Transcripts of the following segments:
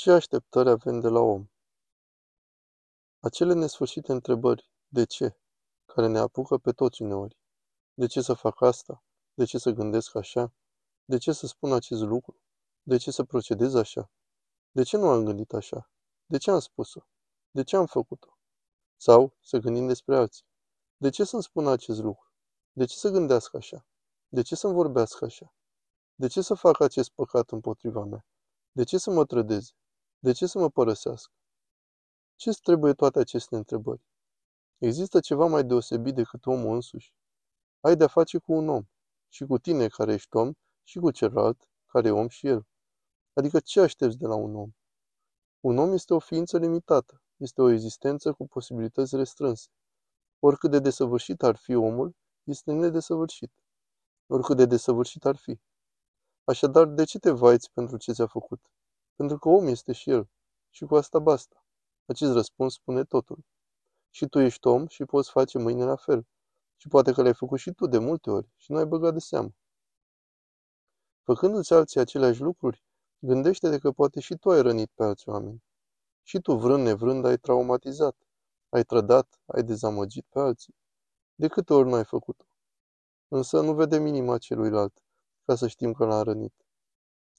Ce așteptări avem de la om? Acele nesfârșite întrebări, de ce, care ne apucă pe toți uneori. De ce să fac asta? De ce să gândesc așa? De ce să spun acest lucru? De ce să procedez așa? De ce nu am gândit așa? De ce am spus-o? De ce am făcut-o? Sau să gândim despre alții. De ce să-mi spună acest lucru? De ce să gândească așa? De ce să-mi vorbească așa? De ce să facă acest păcat împotriva mea? De ce să mă trădeze? De ce să mă părăsească? ce trebuie toate aceste întrebări? Există ceva mai deosebit decât omul însuși? Ai de-a face cu un om, și cu tine care ești om, și cu celălalt care e om și el. Adică ce aștepți de la un om? Un om este o ființă limitată, este o existență cu posibilități restrânse. Oricât de desăvârșit ar fi omul, este nedesăvârșit. Oricât de desăvârșit ar fi. Așadar, de ce te vaiți pentru ce ți-a făcut? Pentru că om este și el. Și cu asta basta. Acest răspuns spune totul. Și tu ești om și poți face mâine la fel. Și poate că le-ai făcut și tu de multe ori și nu ai băgat de seamă. Făcându-ți alții aceleași lucruri, gândește-te că poate și tu ai rănit pe alți oameni. Și tu, vrând nevrând, ai traumatizat, ai trădat, ai dezamăgit pe alții. De câte ori nu ai făcut-o? Însă nu vedem inima celuilalt, ca să știm că l-a rănit.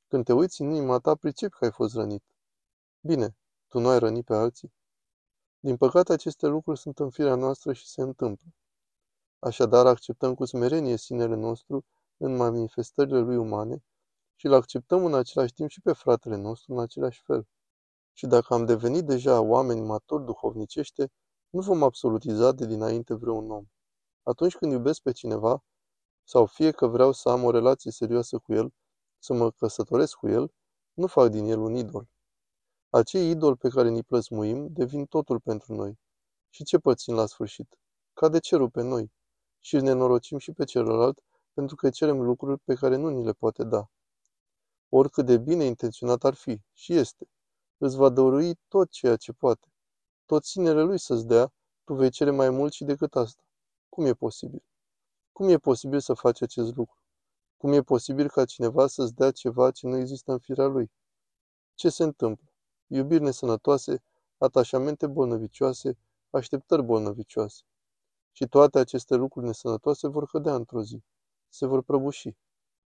Când te uiți în inima ta, pricepi că ai fost rănit. Bine, tu nu ai rănit pe alții? Din păcate, aceste lucruri sunt în firea noastră și se întâmplă. Așadar, acceptăm cu smerenie sinele nostru în manifestările lui umane și îl acceptăm în același timp și pe fratele nostru în același fel. Și dacă am devenit deja oameni maturi duhovnicește, nu vom absolutiza de dinainte vreun om. Atunci când iubesc pe cineva, sau fie că vreau să am o relație serioasă cu el, să mă căsătoresc cu el, nu fac din el un idol. Acei idoli pe care ni plăsmuim devin totul pentru noi. Și ce pățim la sfârșit? Cade cerul pe noi. Și ne norocim și pe celălalt pentru că cerem lucruri pe care nu ni le poate da. Oricât de bine intenționat ar fi, și este, îți va dărui tot ceea ce poate. Tot ținele lui să-ți dea, tu vei cere mai mult și decât asta. Cum e posibil? Cum e posibil să faci acest lucru? Cum e posibil ca cineva să-ți dea ceva ce nu există în firea lui? Ce se întâmplă? iubiri nesănătoase, atașamente bolnăvicioase, așteptări bolnăvicioase. Și toate aceste lucruri nesănătoase vor cădea într-o zi. Se vor prăbuși.